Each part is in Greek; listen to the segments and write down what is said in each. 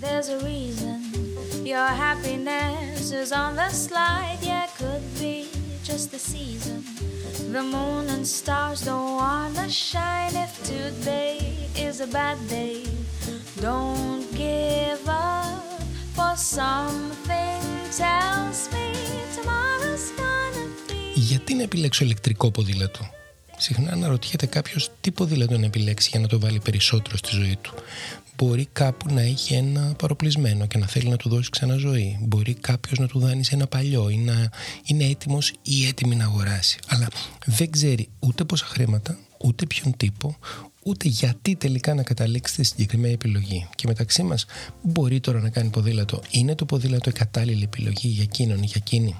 There's a reason your happiness is on the slide. Yeah, could be just the season. The moon and stars don't wanna shine. If today is a bad day, don't give up. For something tells me tomorrow's gonna be. Γιατί να επιλέξω ηλεκτρικό ποδήλατο. Συχνά αναρωτιέται κάποιο τι ποδήλατο να επιλέξει για να το βάλει περισσότερο στη ζωή του. Μπορεί κάπου να έχει ένα παροπλισμένο και να θέλει να του δώσει ξαναζωή. Μπορεί κάποιος να του δάνει ένα παλιό ή να είναι έτοιμος ή έτοιμη να αγοράσει. Αλλά δεν ξέρει ούτε πόσα χρήματα, ούτε ποιον τύπο, ούτε γιατί τελικά να καταλήξει στη συγκεκριμένη επιλογή. Και μεταξύ μας, μπορεί τώρα να κάνει ποδήλατο. Είναι το ποδήλατο η κατάλληλη επιλογή για εκείνον ή για εκείνη;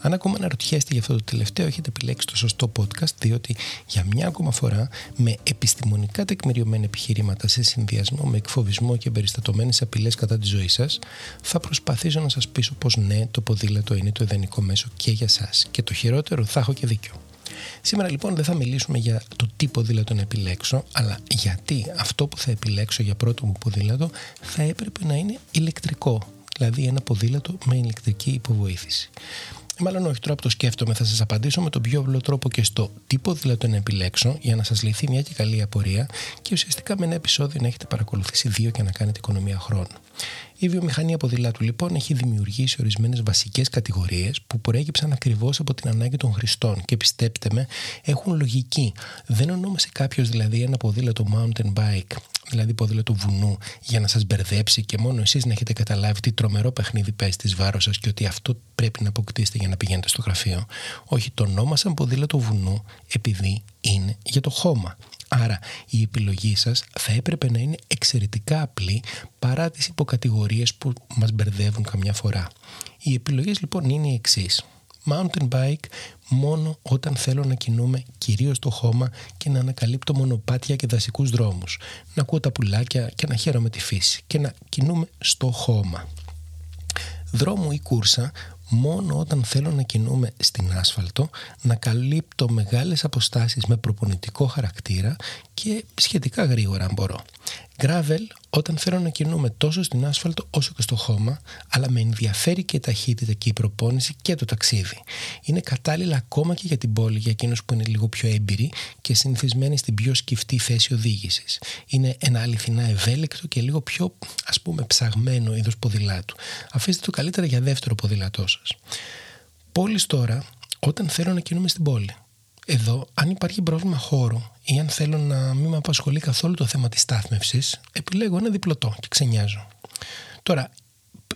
Αν ακόμα αναρωτιέστε για αυτό το τελευταίο, έχετε επιλέξει το σωστό podcast, διότι για μια ακόμα φορά, με επιστημονικά τεκμηριωμένα επιχειρήματα σε συνδυασμό με εκφοβισμό και εμπεριστατωμένες απειλές κατά τη ζωή σας, θα προσπαθήσω να σας πείσω πως ναι, το ποδήλατο είναι το ιδανικό μέσο και για εσά. Και το χειρότερο, θα έχω και δίκιο. Σήμερα λοιπόν δεν θα μιλήσουμε για το τι ποδήλατο να επιλέξω, αλλά γιατί αυτό που θα επιλέξω για πρώτο μου ποδήλατο θα έπρεπε να είναι ηλεκτρικό, δηλαδή ένα ποδήλατο με ηλεκτρική υποβοήθηση. Μάλλον όχι, τώρα που το σκέφτομαι, θα σας απαντήσω με τον πιο απλό τρόπο και στο τι ποδήλατο να επιλέξω για να σας λυθεί μια και καλή απορία και ουσιαστικά με ένα επεισόδιο να έχετε παρακολουθήσει δύο και να κάνετε οικονομία χρόνου. Η βιομηχανία ποδηλάτου λοιπόν έχει δημιουργήσει ορισμένες βασικές κατηγορίες που προέκυψαν ακριβώς από την ανάγκη των χρηστών και πιστέψτε με, έχουν λογική. Δεν ονόμασε κάποιο δηλαδή ένα ποδήλατο mountain bike, δηλαδή ποδήλατο βουνού, για να σας μπερδέψει και μόνο εσείς να έχετε καταλάβει τι τρομερό παιχνίδι παίζει τη βάρος σας και ότι αυτό πρέπει να αποκτήσετε για να πηγαίνετε στο γραφείο. Όχι, το ονόμασαν ποδήλατο βουνού επειδή είναι για το χώμα. Άρα η επιλογή σας θα έπρεπε να είναι εξαιρετικά απλή παρά τις υποκατηγορίες που μας μπερδεύουν καμιά φορά. Οι επιλογές λοιπόν είναι οι εξής. Mountain bike μόνο όταν θέλω να κινούμε κυρίως στο χώμα και να ανακαλύπτω μονοπάτια και δασικούς δρόμους. Να ακούω τα πουλάκια και να χαίρομαι τη φύση και να κινούμε στο χώμα. Δρόμο ή κούρσα μόνο όταν θέλω να κινούμε στην άσφαλτο, να καλύπτω μεγάλες αποστάσεις με προπονητικό χαρακτήρα και σχετικά γρήγορα αν μπορώ. Gravel όταν θέλω να κινούμε τόσο στην άσφαλτο όσο και στο χώμα, αλλά με ενδιαφέρει και η ταχύτητα και η προπόνηση και το ταξίδι. Είναι κατάλληλα ακόμα και για την πόλη για εκείνους που είναι λίγο πιο έμπειροι και συνηθισμένοι στην πιο σκυφτή θέση οδήγησης. Είναι ένα αληθινά ευέλικτο και λίγο πιο ας πούμε ψαγμένο είδος ποδηλάτου. Αφήστε το καλύτερα για δεύτερο ποδηλατό σας. Πόλει τώρα όταν θέλω να κινούμε στην πόλη. Εδώ, αν υπάρχει πρόβλημα χώρου ή αν θέλω να μην με απασχολεί καθόλου το θέμα της στάθμευσης, επιλέγω ένα διπλωτό και ξενιάζω. Τώρα,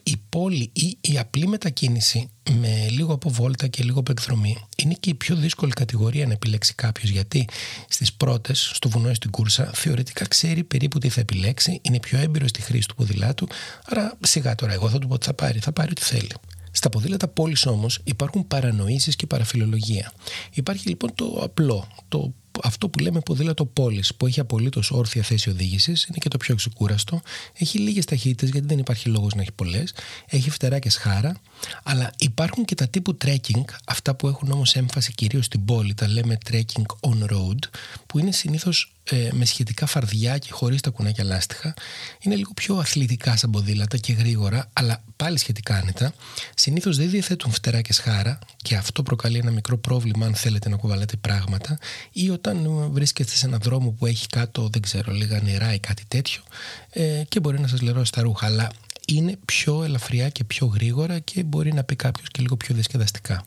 η πόλη ή η απλή μετακίνηση με λίγο από βόλτα και λίγο από εκδρομή είναι και η πιο δύσκολη κατηγορία να επιλέξει κάποιος γιατί στις πρώτες, στο βουνό ή στην κούρσα, θεωρητικά ξέρει περίπου τι θα επιλέξει, είναι πιο έμπειρος στη χρήση του ποδηλάτου. Άρα, σιγά τώρα, εγώ θα του πω τι θα πάρει, θα πάρει ό,τι θέλει. Στα ποδήλατα πόλης όμως υπάρχουν παρανοήσεις και παραφιλολογία. Υπάρχει λοιπόν το απλό, το αυτό που λέμε ποδήλατο πόλης, που έχει απολύτως όρθια θέση οδήγησης, είναι και το πιο ξεκούραστο. Έχει λίγες ταχύτητες, γιατί δεν υπάρχει λόγος να έχει πολλές. Έχει φτερά και σχάρα. Αλλά υπάρχουν και τα τύπου trekking, αυτά που έχουν όμως έμφαση κυρίως στην πόλη, τα λέμε trekking on road, που είναι συνήθως ε, με σχετικά φαρδιά και χωρίς τα κουνάκια λάστιχα. Είναι λίγο πιο αθλητικά σαν ποδήλατα και γρήγορα, αλλά πάλι σχετικά άνετα. Συνήθως δεν διαθέτουν φτερά και σχάρα και αυτό προκαλεί ένα μικρό πρόβλημα αν θέλετε να κουβαλάτε πράγματα ή όταν βρίσκεστε σε έναν δρόμο που έχει κάτω, δεν ξέρω, λίγα νερά ή κάτι τέτοιο ε, και μπορεί να σας λερώσει τα ρούχα. Αλλά είναι πιο ελαφριά και πιο γρήγορα και μπορεί να πει κάποιος και λίγο πιο διασκεδαστικά.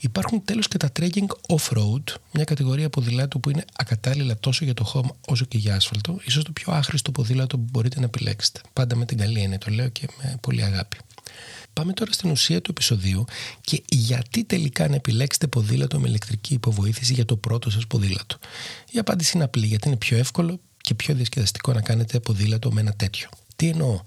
Υπάρχουν τέλος και τα trekking off-road, μια κατηγορία ποδηλάτου που είναι ακατάλληλα τόσο για το χώμα όσο και για άσφαλτο, ίσως το πιο άχρηστο ποδήλατο που μπορείτε να επιλέξετε. Πάντα με την καλή έννοια το λέω και με πολύ αγάπη. Πάμε τώρα στην ουσία του επεισοδίου και γιατί τελικά να επιλέξετε ποδήλατο με ηλεκτρική υποβοήθηση για το πρώτο σας ποδήλατο. Η απάντηση είναι απλή γιατί είναι πιο εύκολο και πιο διασκεδαστικό να κάνετε ποδήλατο με ένα τέτοιο. Τι εννοώ;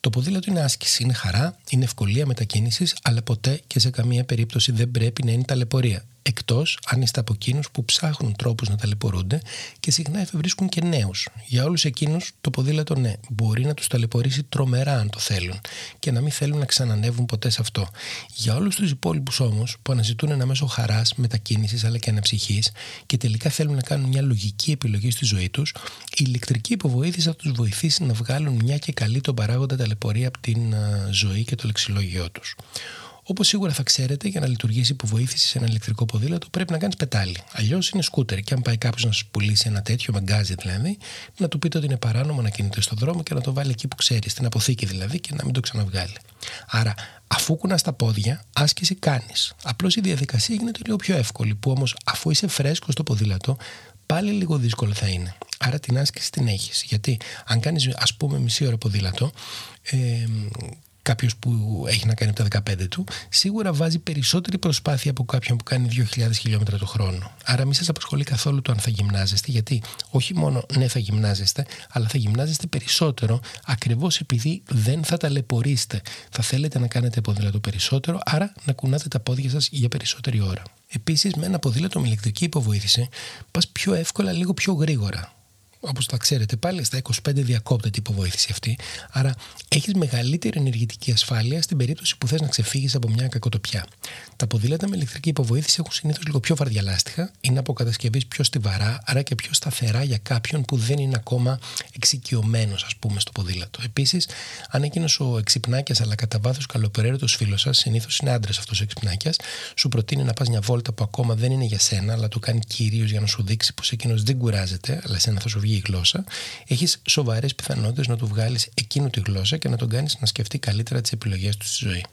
Το ποδήλατο είναι άσκηση, είναι χαρά, είναι ευκολία μετακίνησης, αλλά ποτέ και σε καμία περίπτωση δεν πρέπει να είναι ταλαιπωρία εκτός αν είστε από εκείνους που ψάχνουν τρόπους να ταλαιπωρούνται και συχνά εφευρίσκουν και νέους. Για όλους εκείνους, το ποδήλατο ναι, μπορεί να τους ταλαιπωρήσει τρομερά αν το θέλουν και να μην θέλουν να ξανανεύουν ποτέ σε αυτό. Για όλους τους υπόλοιπους όμως, που αναζητούν ένα μέσο χαράς, μετακίνησης αλλά και αναψυχής και τελικά θέλουν να κάνουν μια λογική επιλογή στη ζωή τους, η ηλεκτρική υποβοήθηση θα τους βοηθήσει να βγάλουν μια και καλή τον παράγοντα ταλαιπωρία από την ζωή και το λεξιλόγιό τους. Όπως σίγουρα θα ξέρετε, για να λειτουργήσει υποβοήθηση σε ένα ηλεκτρικό ποδήλατο πρέπει να κάνεις πετάλι. Αλλιώς είναι σκούτερ. Και αν πάει κάποιος να σα πουλήσει ένα τέτοιο, μαγκάζι δηλαδή, να του πείτε ότι είναι παράνομο να κινείται στον δρόμο και να το βάλει εκεί που ξέρεις, στην αποθήκη δηλαδή, και να μην το ξαναβγάλει. Άρα, αφού κουνάς τα πόδια, άσκηση κάνεις. Απλώς η διαδικασία γίνεται λίγο πιο εύκολη, που όμως αφού είσαι φρέσκος στο ποδήλατο, πάλι λίγο δύσκολο θα είναι. Άρα την άσκηση την έχεις. Γιατί αν κάνεις, ας πούμε, μισή ώρα ποδήλατο, ε, κάποιος που έχει να κάνει από τα 15 του, σίγουρα βάζει περισσότερη προσπάθεια από κάποιον που κάνει 2.000 χιλιόμετρα το χρόνο. Άρα, μην σας απασχολεί καθόλου το αν θα γυμνάζεστε, γιατί όχι μόνο ναι, θα γυμνάζεστε, αλλά θα γυμνάζεστε περισσότερο ακριβώς επειδή δεν θα ταλαιπωρήσετε. Θα θέλετε να κάνετε ποδήλατο περισσότερο, άρα να κουνάτε τα πόδια σας για περισσότερη ώρα. Επίσης, με ένα ποδήλατο με ηλεκτρική υποβοήθηση, πας πιο εύκολα, λίγο πιο γρήγορα όπως τα ξέρετε πάλι στα 25 διακόπτεται η υποβοήθηση αυτή άρα έχεις μεγαλύτερη ενεργητική ασφάλεια στην περίπτωση που θες να ξεφύγεις από μια κακοτοπιά. Τα ποδήλατα με ηλεκτρική υποβοήθηση έχουν συνήθως λίγο πιο βαρδιαλάστιχα είναι από κατασκευή πιο στιβαρά άρα και πιο σταθερά για κάποιον που δεν είναι ακόμα εξοικειωμένος ας πούμε στο ποδήλατο. Επίσης αν εκείνος ο εξυπνάκιας αλλά κατά βάθος καλοπεραίρετος φίλος σας συνήθως είναι άντρας αυτός ο εξυπνάκιας σου προτείνει να πας μια βόλτα που ακόμα δεν είναι για σένα αλλά το κάνει κυρίως για να σου δείξει πως εκείνος δεν κουράζεται αλλά σένα θα σου βγει η γλώσσα, έχεις σοβαρές πιθανότητες να του βγάλεις εκείνου τη γλώσσα και να τον κάνεις να σκεφτεί καλύτερα τις επιλογές του στη ζωή.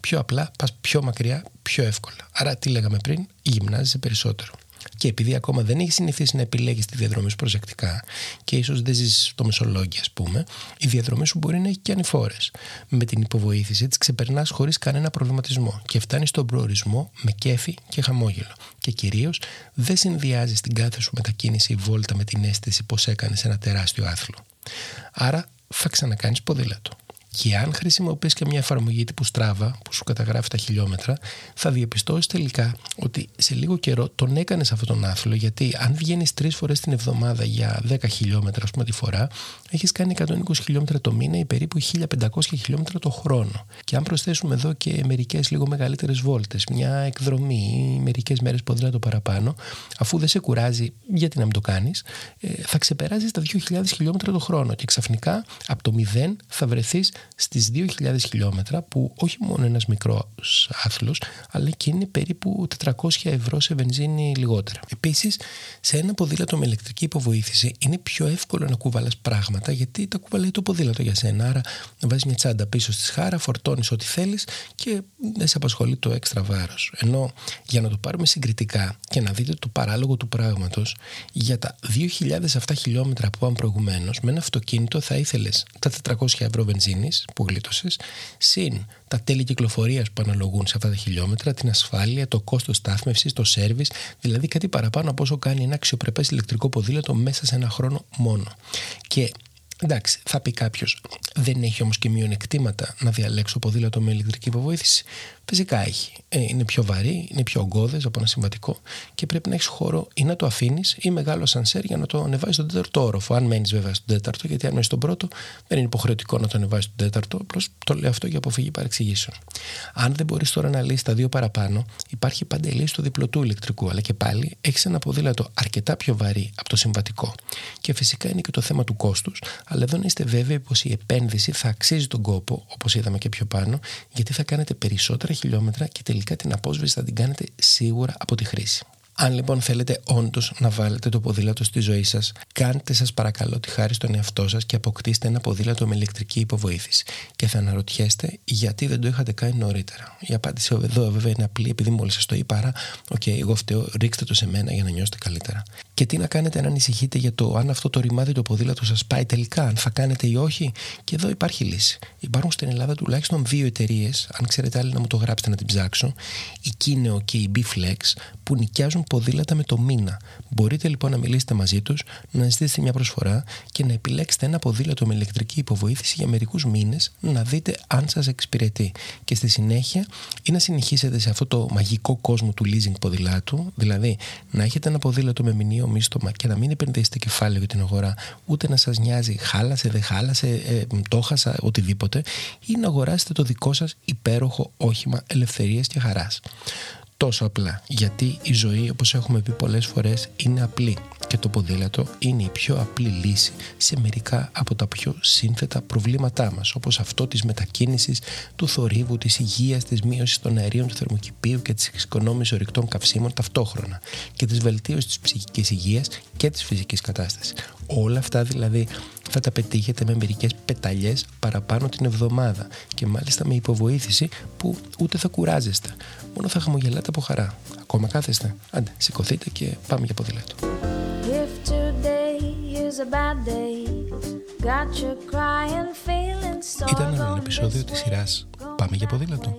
Πιο απλά, πας πιο μακριά, πιο εύκολα. Άρα, τι λέγαμε πριν, γυμνάζεσαι περισσότερο και επειδή ακόμα δεν έχει συνηθίσει να επιλέγεις τη διαδρομή σου προσεκτικά και ίσως δεν ζεις στο Μεσολόγγι, ας πούμε, η διαδρομή σου μπορεί να έχει και ανηφόρες. Με την υποβοήθηση της ξεπερνάς χωρίς κανένα προβληματισμό και φτάνεις στον προορισμό με κέφι και χαμόγελο. Και κυρίως δεν συνδυάζεις την κάθε σου μετακίνηση ή βόλτα με την αίσθηση πως έκανες ένα τεράστιο άθλο. Άρα θα ξανακάνεις ποδήλατο. Και αν χρησιμοποιείς και μια εφαρμογή τύπου Strava που σου καταγράφει τα χιλιόμετρα, θα διαπιστώσεις τελικά ότι σε λίγο καιρό τον έκανες αυτόν τον άθλο. Γιατί αν βγαίνεις τρεις φορές την εβδομάδα για 10 χιλιόμετρα, ας πούμε, τη φορά, έχεις κάνει 120 χιλιόμετρα το μήνα ή περίπου 1500 χιλιόμετρα το χρόνο. Και αν προσθέσουμε εδώ και μερικές λίγο μεγαλύτερες βόλτες, μια εκδρομή ή μερικές μέρες ποδήλατο παραπάνω, αφού δεν σε κουράζει, γιατί να μην το κάνεις, ε, θα ξεπεράσει τα 2.000 χιλιόμετρα το χρόνο. Και ξαφνικά από το 0 θα βρεθείς στις 2.000 χιλιόμετρα που όχι μόνο ένας μικρός άθλος αλλά και είναι περίπου 400 ευρώ σε βενζίνη λιγότερα. Επίσης σε ένα ποδήλατο με ηλεκτρική υποβοήθηση είναι πιο εύκολο να κουβαλάς πράγματα γιατί τα κουβαλάει το ποδήλατο για σένα άρα να βάζεις μια τσάντα πίσω στη σχάρα, φορτώνεις ό,τι θέλεις και δεν σε απασχολεί το έξτρα βάρος. Ενώ για να το πάρουμε συγκριτικά και να δείτε το παράλογο του πράγματος για τα 2.000 αυτά χιλιόμετρα που είπαμε προηγουμένως, με ένα αυτοκίνητο θα ήθελες τα 400 ευρώ βενζίνη που γλίτωσες, συν τα τέλη κυκλοφορίας που αναλογούν σε αυτά τα χιλιόμετρα, την ασφάλεια, το κόστος στάθμευσης, το σερβις, δηλαδή κάτι παραπάνω από όσο κάνει ένα αξιοπρεπές ηλεκτρικό ποδήλατο μέσα σε ένα χρόνο μόνο. Και Εντάξει, θα πει κάποιος, δεν έχει όμως και μειονεκτήματα να διαλέξω ποδήλατο με ηλεκτρική υποβοήθηση. Φυσικά έχει. Ε, είναι πιο βαρύ, είναι πιο ογκώδες από ένα συμβατικό και πρέπει να έχεις χώρο ή να το αφήνεις ή μεγάλο σανσέρ για να το ανεβάσεις στον τέταρτο όροφο. Αν μένεις βέβαια στον τέταρτο, γιατί αν μένεις στον πρώτο, δεν είναι υποχρεωτικό να το ανεβάσεις στον τέταρτο. Απλώς το λέω αυτό για αποφυγή παρεξηγήσεων. Αν δεν μπορείς τώρα να λύσεις τα δύο παραπάνω, υπάρχει πάντα η λύση του διπλωτού ηλεκτρικού. Αλλά και πάλι έχεις ένα ποδήλατο αρκετά πιο βαρύ από το συμβατικό. Και φυσικά είναι και το θέμα του κόστους, αλλά εδώ να είστε βέβαιοι πως η επένδυση θα αξίζει τον κόπο, όπως είδαμε και πιο πάνω, γιατί θα κάνετε περισσότερα χιλιόμετρα και τελικά την απόσβεση θα την κάνετε σίγουρα από τη χρήση. Αν λοιπόν θέλετε όντως να βάλετε το ποδήλατο στη ζωή σας, κάντε σας παρακαλώ τη χάρη στον εαυτό σας και αποκτήστε ένα ποδήλατο με ηλεκτρική υποβοήθηση. Και θα αναρωτιέστε γιατί δεν το είχατε κάνει νωρίτερα. Η απάντηση εδώ βέβαια είναι απλή, επειδή μόλις σας το είπα. Άρα, OK, okay, εγώ φταίω, ρίξτε το σε μένα για να νιώσετε καλύτερα. Και τι να κάνετε αν ανησυχείτε για το αν αυτό το ρημάδι το ποδήλατο σας πάει τελικά, αν θα κάνετε ή όχι. Και εδώ υπάρχει λύση. Υπάρχουν στην Ελλάδα τουλάχιστον δύο εταιρείες, αν ξέρετε άλλη να μου το γράψετε να την ψάξω, η Kineo και η B-Flex, που νοικιάζουν ποδήλατα με το μήνα. Μπορείτε λοιπόν να μιλήσετε μαζί τους, να ζητήσετε μια προσφορά και να επιλέξετε ένα ποδήλατο με ηλεκτρική υποβοήθηση για μερικούς μήνες, να δείτε αν σας εξυπηρετεί. Και στη συνέχεια ή να συνεχίσετε σε αυτό το μαγικό κόσμο του leasing ποδηλάτου, δηλαδή να έχετε ένα ποδήλατο με μηνύο μίστομα και να μην επενδύσετε κεφάλαιο για την αγορά, ούτε να σας νοιάζει χάλασε, δεν χάλασε, ε, το χάσα, οτιδήποτε, ή να αγοράσετε το δικό σας υπέροχο όχημα ελευθερίας και χαράς τόσο απλά. Γιατί η ζωή, όπως έχουμε πει πολλές φορές, είναι απλή και το ποδήλατο είναι η πιο απλή λύση σε μερικά από τα πιο σύνθετα προβλήματά μας, όπως αυτό της μετακίνησης, του θορύβου, της υγείας, της μείωσης των αερίων του θερμοκηπίου και της εξοικονόμησης ορυκτών καυσίμων ταυτόχρονα και της βελτίωσης της ψυχικής υγείας και της φυσικής κατάστασης. Όλα αυτά δηλαδή θα τα πετύχετε με μερικές πεταλιές παραπάνω την εβδομάδα και μάλιστα με υποβοήθηση που ούτε θα κουράζεστε. Μόνο θα χαμογελάτε από χαρά. Ακόμα κάθεστε. Άντε, σηκωθείτε και πάμε για ποδήλατο. Ήταν ένα επεισόδιο της σειράς «Πάμε για ποδήλατο»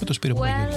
με το Σπύρο Παπαγιώργη.